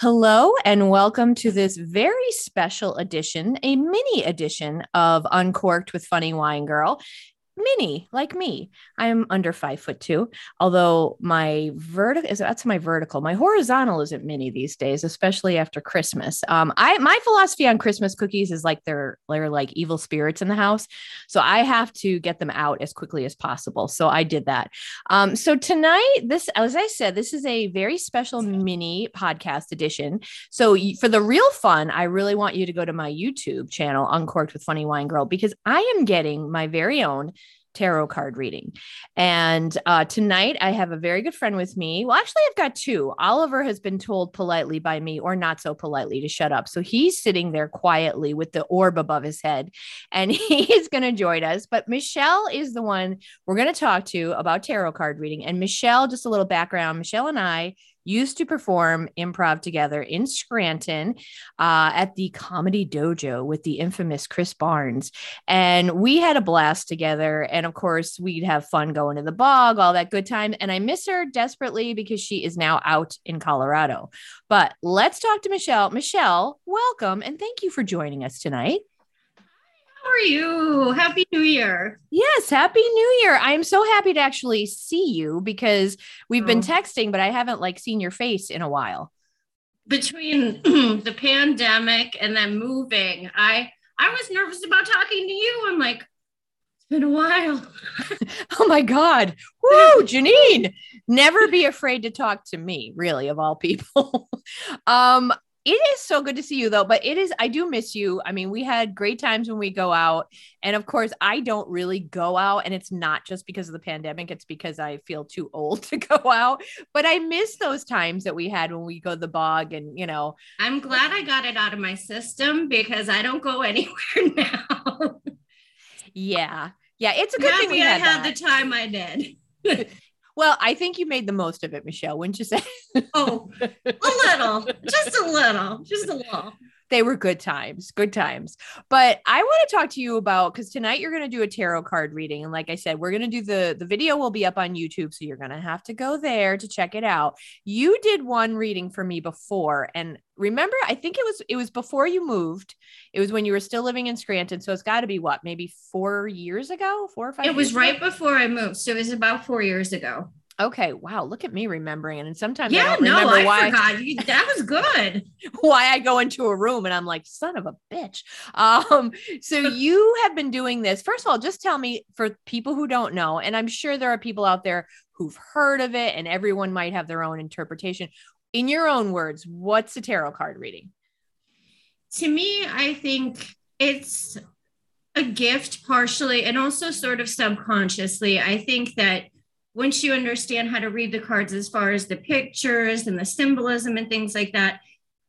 Hello, and welcome to this very special edition, a mini edition of Uncorked with Funny Wine Girl mini like me. I'm under five foot two, although my vertical is that's my vertical. My horizontal isn't mini these days, especially after Christmas. Um, I my philosophy on Christmas cookies is like they're they're like evil spirits in the house, so I have to get them out as quickly as possible. So I did that. Um, so tonight, this as I said, this is a very special mini podcast edition. So for the real fun, I really want you to go to my YouTube channel, Uncorked with Funny Wine Girl, because I am getting my very own tarot card reading. And uh, tonight I have a very good friend with me. Well, actually, I've got two. Oliver has been told politely by me, or not so politely, to shut up. So he's sitting there quietly with the orb above his head, and he is going to join us. But Michelle is the one we're going to talk to about tarot card reading. And Michelle, just a little background Michelle and I used to perform improv together in Scranton uh, at the Comedy Dojo with the infamous Chris Barnes. And we had a blast together. And of course, we'd have fun going to the bog, all that good time. And I miss her desperately because she is now out in Colorado. But let's talk to Michelle. Michelle, welcome and thank you for joining us tonight. How are you? Happy New Year. Yes, Happy New Year. I'm so happy to actually see you because we've oh. been texting, but I haven't like seen your face in a while. Between the pandemic and then moving, I I was nervous about talking to you. I'm like, it's been a while. oh my God. Woo, Janine. Never be afraid to talk to me, really, of all people. um, it is so good to see you though, but it is, I do miss you. I mean, we had great times when we go out. And of course, I don't really go out. And it's not just because of the pandemic, it's because I feel too old to go out. But I miss those times that we had when we go to the bog and, you know. I'm glad I got it out of my system because I don't go anywhere now. yeah. Yeah. It's a good Happy thing we had, I had that. the time I did. Well, I think you made the most of it, Michelle, wouldn't you say? oh, a little, just a little, just a little they were good times, good times. But I want to talk to you about because tonight you're going to do a tarot card reading, and like I said, we're going to do the the video will be up on YouTube, so you're going to have to go there to check it out. You did one reading for me before, and remember, I think it was it was before you moved. It was when you were still living in Scranton, so it's got to be what maybe four years ago, four or five. It was ago? right before I moved, so it was about four years ago. Okay. Wow. Look at me remembering. And sometimes yeah, I don't no, I why forgot. that was good. why I go into a room and I'm like, son of a bitch. Um, so you have been doing this. First of all, just tell me for people who don't know, and I'm sure there are people out there who've heard of it, and everyone might have their own interpretation. In your own words, what's a tarot card reading? To me, I think it's a gift partially and also sort of subconsciously. I think that once you understand how to read the cards as far as the pictures and the symbolism and things like that,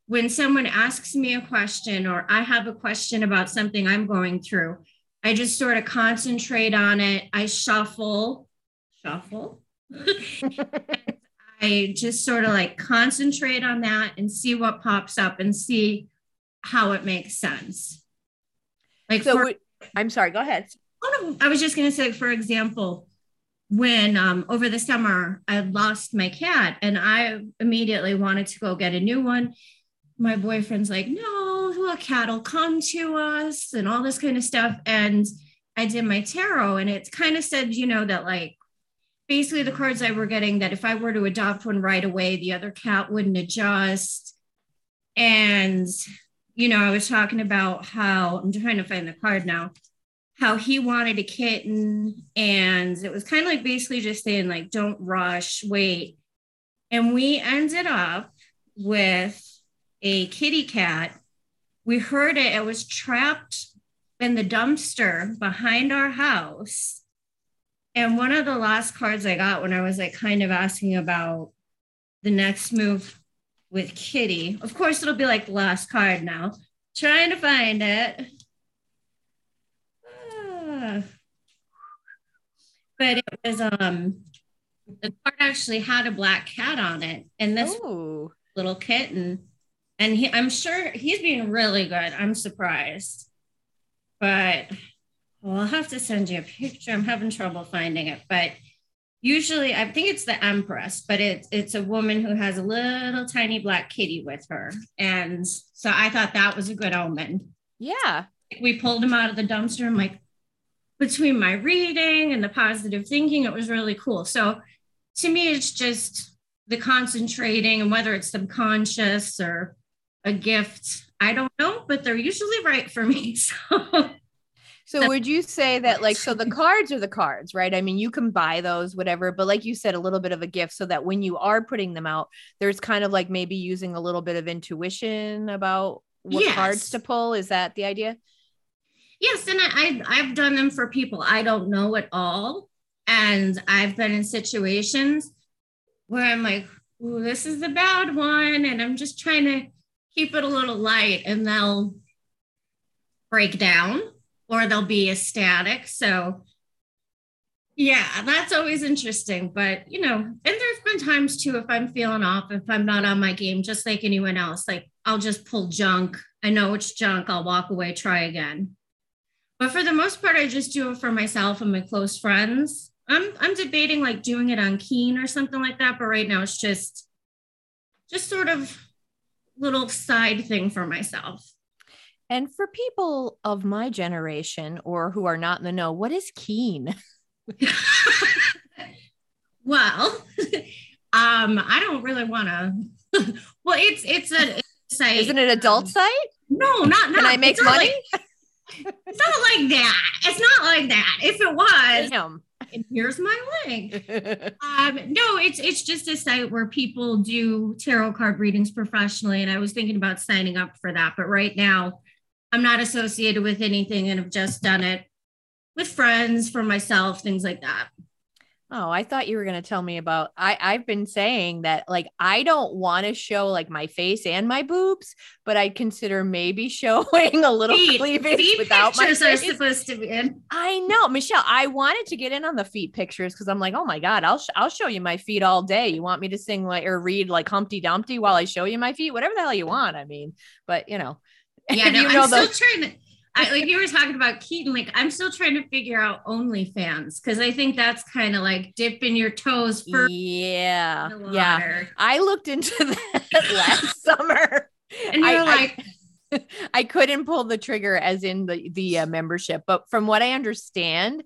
when someone asks me a question or I have a question about something I'm going through, I just sort of concentrate on it. I shuffle, shuffle. I just sort of like concentrate on that and see what pops up and see how it makes sense. Like, so for, I'm sorry, go ahead. Oh, I was just going to say, for example, when um, over the summer I lost my cat and I immediately wanted to go get a new one. My boyfriend's like, no, a cat will come to us and all this kind of stuff. And I did my tarot and it kind of said, you know, that like basically the cards I were getting that if I were to adopt one right away, the other cat wouldn't adjust. And, you know, I was talking about how I'm trying to find the card now how he wanted a kitten. And it was kind of like basically just saying like don't rush wait. And we ended up with a kitty cat. We heard it it was trapped in the dumpster behind our house. And one of the last cards i got when i was like kind of asking about the next move with kitty of course it'll be like the last card now trying to find it but it was um the card actually had a black cat on it and this Ooh. little kitten and he, i'm sure he's being really good i'm surprised but well, i'll have to send you a picture i'm having trouble finding it but usually I think it's the Empress, but it's it's a woman who has a little tiny black kitty with her. And so I thought that was a good omen. Yeah. We pulled him out of the dumpster. I'm like, between my reading and the positive thinking, it was really cool. So to me, it's just the concentrating and whether it's subconscious or a gift. I don't know, but they're usually right for me. So So would you say that like so the cards are the cards, right? I mean, you can buy those whatever, but like you said a little bit of a gift so that when you are putting them out, there's kind of like maybe using a little bit of intuition about what yes. cards to pull. Is that the idea? Yes, and I I've done them for people I don't know at all and I've been in situations where I'm like, "Ooh, this is the bad one," and I'm just trying to keep it a little light and they'll break down or they'll be ecstatic. So yeah, that's always interesting. But you know, and there's been times too if I'm feeling off, if I'm not on my game, just like anyone else, like I'll just pull junk. I know it's junk. I'll walk away, try again. But for the most part, I just do it for myself and my close friends. I'm I'm debating like doing it on Keen or something like that, but right now it's just just sort of little side thing for myself. And for people of my generation or who are not in the know, what is keen? well, um, I don't really want to. well, it's it's a site. Isn't it an adult um, site? No, not not. Can I make money? Like, it's not like that. It's not like that. If it was, Damn. and here's my link. um, no, it's it's just a site where people do tarot card readings professionally, and I was thinking about signing up for that, but right now I'm not associated with anything and have just done it with friends for myself, things like that. Oh, I thought you were going to tell me about I I've been saying that like I don't want to show like my face and my boobs, but I'd consider maybe showing a little feet, cleavage feet without my face. are supposed to be in. I know, Michelle. I wanted to get in on the feet pictures because I'm like, oh my god, I'll sh- I'll show you my feet all day. You want me to sing like or read like Humpty Dumpty while I show you my feet, whatever the hell you want. I mean, but you know, yeah, no, I'm still trying to. I, like you were talking about Keaton, like I'm still trying to figure out OnlyFans because I think that's kind of like dipping your toes first. Yeah, yeah. I looked into that last summer, and you're I, like. I, I couldn't pull the trigger as in the the uh, membership, but from what I understand,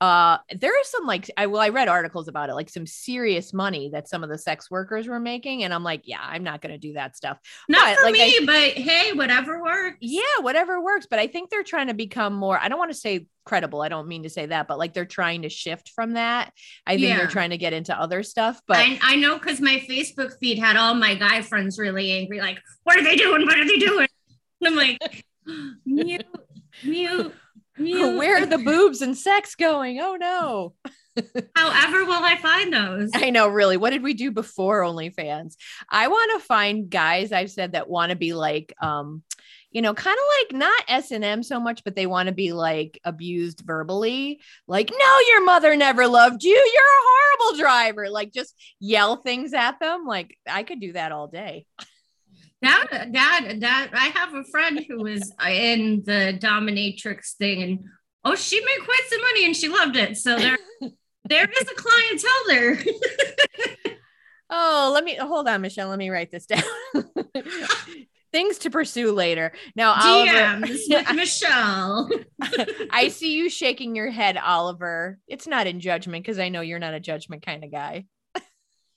uh there are some like i well i read articles about it like some serious money that some of the sex workers were making and i'm like yeah i'm not going to do that stuff. Not but, for like, me I, but hey whatever works. Yeah whatever works but i think they're trying to become more i don't want to say credible i don't mean to say that but like they're trying to shift from that. I think yeah. they're trying to get into other stuff but i, I know because my facebook feed had all my guy friends really angry like what are they doing? What are they doing? And i'm like mute mute where are the boobs and sex going? Oh no. However, will I find those? I know, really. What did we do before OnlyFans? I want to find guys I've said that want to be like, um, you know, kind of like not S and M so much, but they want to be like abused verbally. Like, no, your mother never loved you. You're a horrible driver. Like, just yell things at them. Like, I could do that all day. that that that I have a friend who was in the dominatrix thing and oh she made quite some money and she loved it. So there there is a clientele there. oh, let me hold on, Michelle. Let me write this down. Things to pursue later. Now, DMs with Michelle. I see you shaking your head, Oliver. It's not in judgment because I know you're not a judgment kind of guy.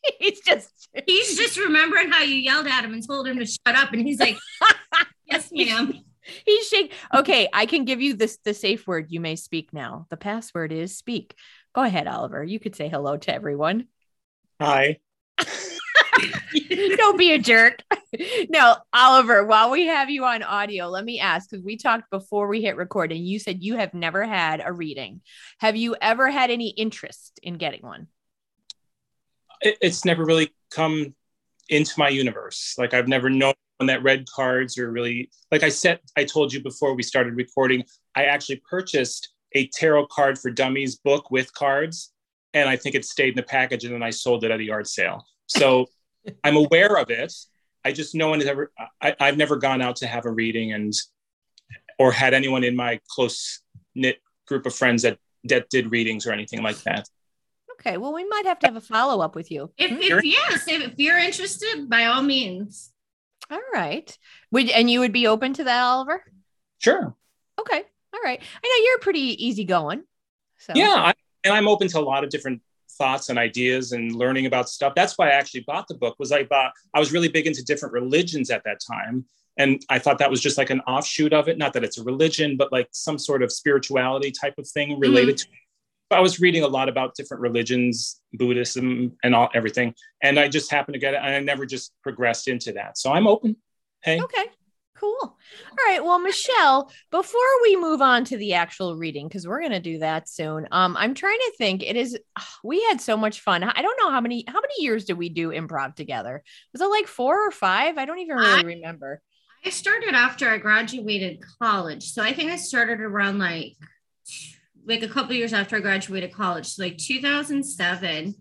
he's just he's just remembering how you yelled at him and told him to shut up, and he's like, "Yes, ma'am." He's shake. Okay, I can give you this the safe word. You may speak now. The password is speak. Go ahead, Oliver. You could say hello to everyone. Hi. Don't be a jerk. No, Oliver, while we have you on audio, let me ask because we talked before we hit record and you said you have never had a reading. Have you ever had any interest in getting one? It, it's never really come into my universe. Like I've never known that red cards are really like I said I told you before we started recording, I actually purchased a tarot card for dummies book with cards and I think it stayed in the package and then I sold it at a yard sale. So I'm aware of it. I just no one has ever I, I've never gone out to have a reading and or had anyone in my close knit group of friends that that did readings or anything like that. Okay. Well, we might have to have a follow up with you. If, Hmm? if yes, if, if you're interested, by all means. All right. Would and you would be open to that, Oliver? Sure. Okay. All right. I know you're pretty easygoing. So Yeah, I, and I'm open to a lot of different thoughts and ideas and learning about stuff. That's why I actually bought the book. Was I bought? I was really big into different religions at that time, and I thought that was just like an offshoot of it. Not that it's a religion, but like some sort of spirituality type of thing related to. I was reading a lot about different religions, Buddhism, and all everything, and I just happened to get it, and I never just progressed into that. So I'm open. Hey, Okay. Cool. All right. Well, Michelle, before we move on to the actual reading, because we're gonna do that soon. Um, I'm trying to think. It is we had so much fun. I don't know how many how many years did we do improv together? Was it like four or five? I don't even really I- remember. I started after I graduated college. So I think I started around like like a couple years after I graduated college, so like 2007.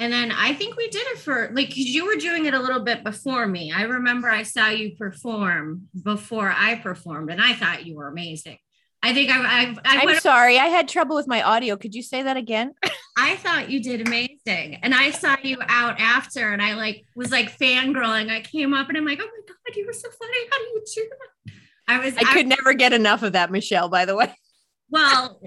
And then I think we did it for like because you were doing it a little bit before me. I remember I saw you perform before I performed, and I thought you were amazing. I think I I, I, I'm sorry, I had trouble with my audio. Could you say that again? I thought you did amazing, and I saw you out after, and I like was like fangirling. I came up and I'm like, oh my god, you were so funny. How do you do that? I was I could never get enough of that, Michelle. By the way. Well,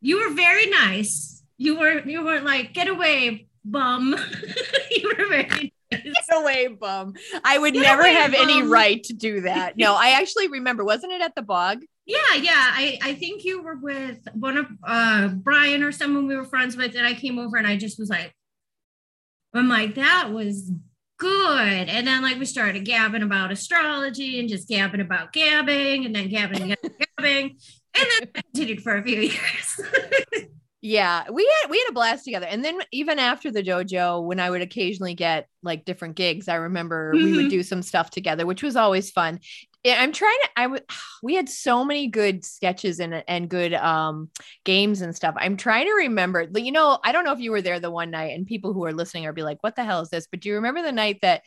you were very nice. You were you were like, get away, bum. you were very Get away, bum. I would Get never away, have any right to do that. No, I actually remember. Wasn't it at the bog? yeah, yeah. I, I think you were with one of uh Brian or someone we were friends with, and I came over and I just was like, I'm like, that was good. And then like we started gabbing about astrology and just gabbing about gabbing and then gabbing and gabbing, gabbing. And then continued for a few years. Yeah, we had we had a blast together. And then even after the dojo, when I would occasionally get like different gigs, I remember we would Mhm. do some stuff together, which was always fun. I'm trying to. I would. We had so many good sketches and and good um games and stuff. I'm trying to remember. You know, I don't know if you were there the one night, and people who are listening are be like, "What the hell is this?" But do you remember the night that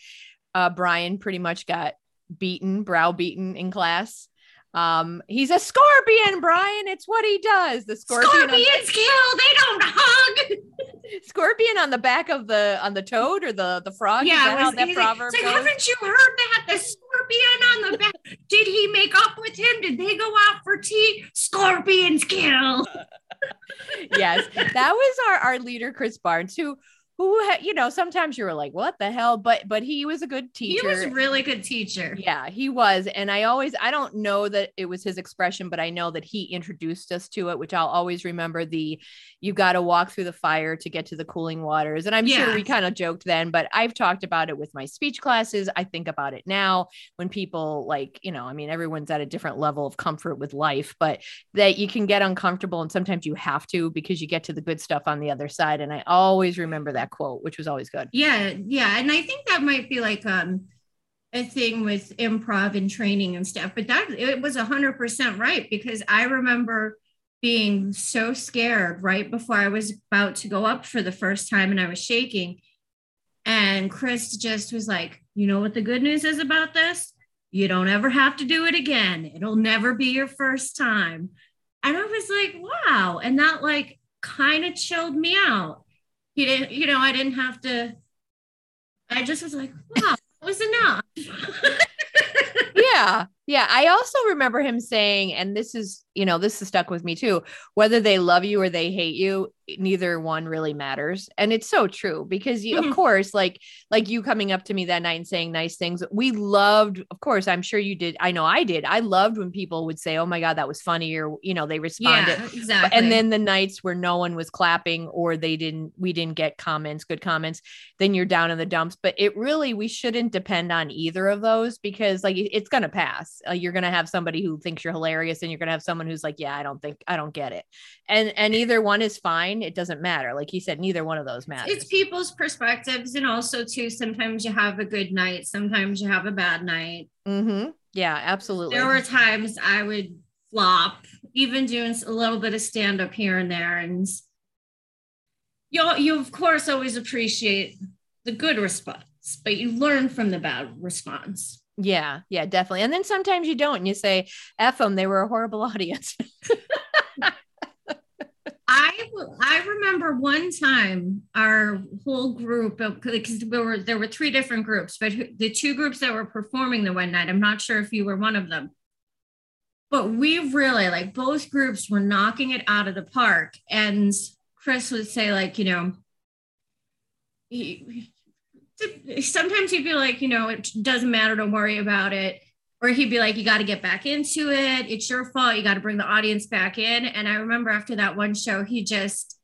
uh Brian pretty much got beaten, brow-beaten in class? Um, he's a scorpion, Brian. It's what he does. The scorpion. on- Scorpions kill, they don't hug. scorpion on the back of the on the toad or the the frog. Yeah, that it how was, that proverb like, goes? haven't you heard that? The scorpion on the back. Did he make up with him? Did they go out for tea? Scorpions kill. yes, that was our our leader, Chris Barnes, who who you know sometimes you were like, what the hell? But but he was a good teacher. He was really good teacher. Yeah, he was. And I always, I don't know that it was his expression, but I know that he introduced us to it, which I'll always remember the you got to walk through the fire to get to the cooling waters. And I'm sure we kind of joked then, but I've talked about it with my speech classes. I think about it now when people like, you know, I mean, everyone's at a different level of comfort with life, but that you can get uncomfortable and sometimes you have to because you get to the good stuff on the other side. And I always remember that quote, which was always good. Yeah, yeah. And I think that might be like um a thing with improv and training and stuff. But that it was a hundred percent right because I remember being so scared right before I was about to go up for the first time and I was shaking. And Chris just was like, you know what the good news is about this? You don't ever have to do it again. It'll never be your first time. And I was like, wow. And that like kind of chilled me out. He didn't, you know, I didn't have to, I just was like, wow, that was enough. yeah yeah i also remember him saying and this is you know this is stuck with me too whether they love you or they hate you neither one really matters. And it's so true because you, Mhm. of course like like you coming up to me that night and saying nice things we loved of course i'm sure you did. I know i did. I loved when people would say oh my god that was funny or you know they responded. Yeah, exactly. and then the nights where no one was clapping or they didn't we didn't get comments good comments then you're down in the dumps. But it really we shouldn't depend on either of those because like it's going to pass. Uh, you're going to have somebody who thinks you're hilarious and you're going to have someone who's like yeah i don't think i don't get it. And and either one is fine it doesn't matter like you said neither one of those matters it's people's perspectives. And also, too, sometimes you have a good night, sometimes you have a bad night. mm-hmm. yeah absolutely There were times I would flop, even doing a little bit of stand up here and there. And you, you, of course, always appreciate the good response, but you learn from the bad response. yeah yeah definitely and then sometimes you don't and you say f them they were a horrible audience I I remember one time our whole group uh, because there were there were three different groups, but the two groups that were performing the one night, I'm not sure if you were one of them, but we really like both groups were knocking it out of the park. And Chris would say like, you know, he, sometimes he'd be like, you know, it doesn't matter, don't worry about it or he'd be like, you got to get back into it. It's your fault. You got to bring the audience back in. And I remember after that one show, he just,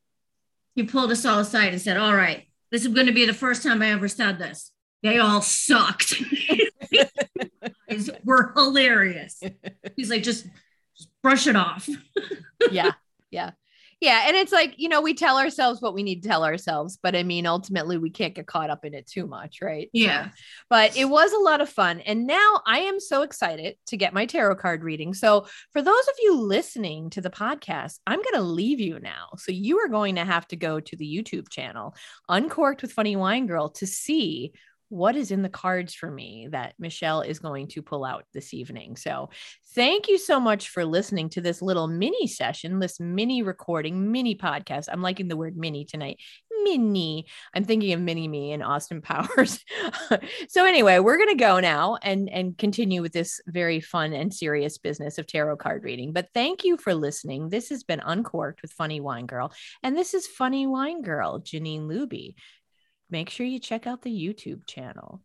he pulled us all aside and said, all right, this is going to be the first time I ever said this. They all sucked. were hilarious. He's like, just, just brush it off. yeah. Yeah. Yeah. And it's like, you know, we tell ourselves what we need to tell ourselves, but I mean, ultimately, we can't get caught up in it too much. Right. Yeah. So, but it was a lot of fun. And now I am so excited to get my tarot card reading. So, for those of you listening to the podcast, I'm going to leave you now. So, you are going to have to go to the YouTube channel, Uncorked with Funny Wine Girl, to see what is in the cards for me that Michelle is going to pull out this evening. So, thank you so much for listening to this little mini session, this mini recording, mini podcast. I'm liking the word mini tonight. Mini. I'm thinking of mini me and Austin Powers. so anyway, we're going to go now and and continue with this very fun and serious business of tarot card reading. But thank you for listening. This has been Uncorked with Funny Wine Girl, and this is Funny Wine Girl, Janine Luby make sure you check out the YouTube channel.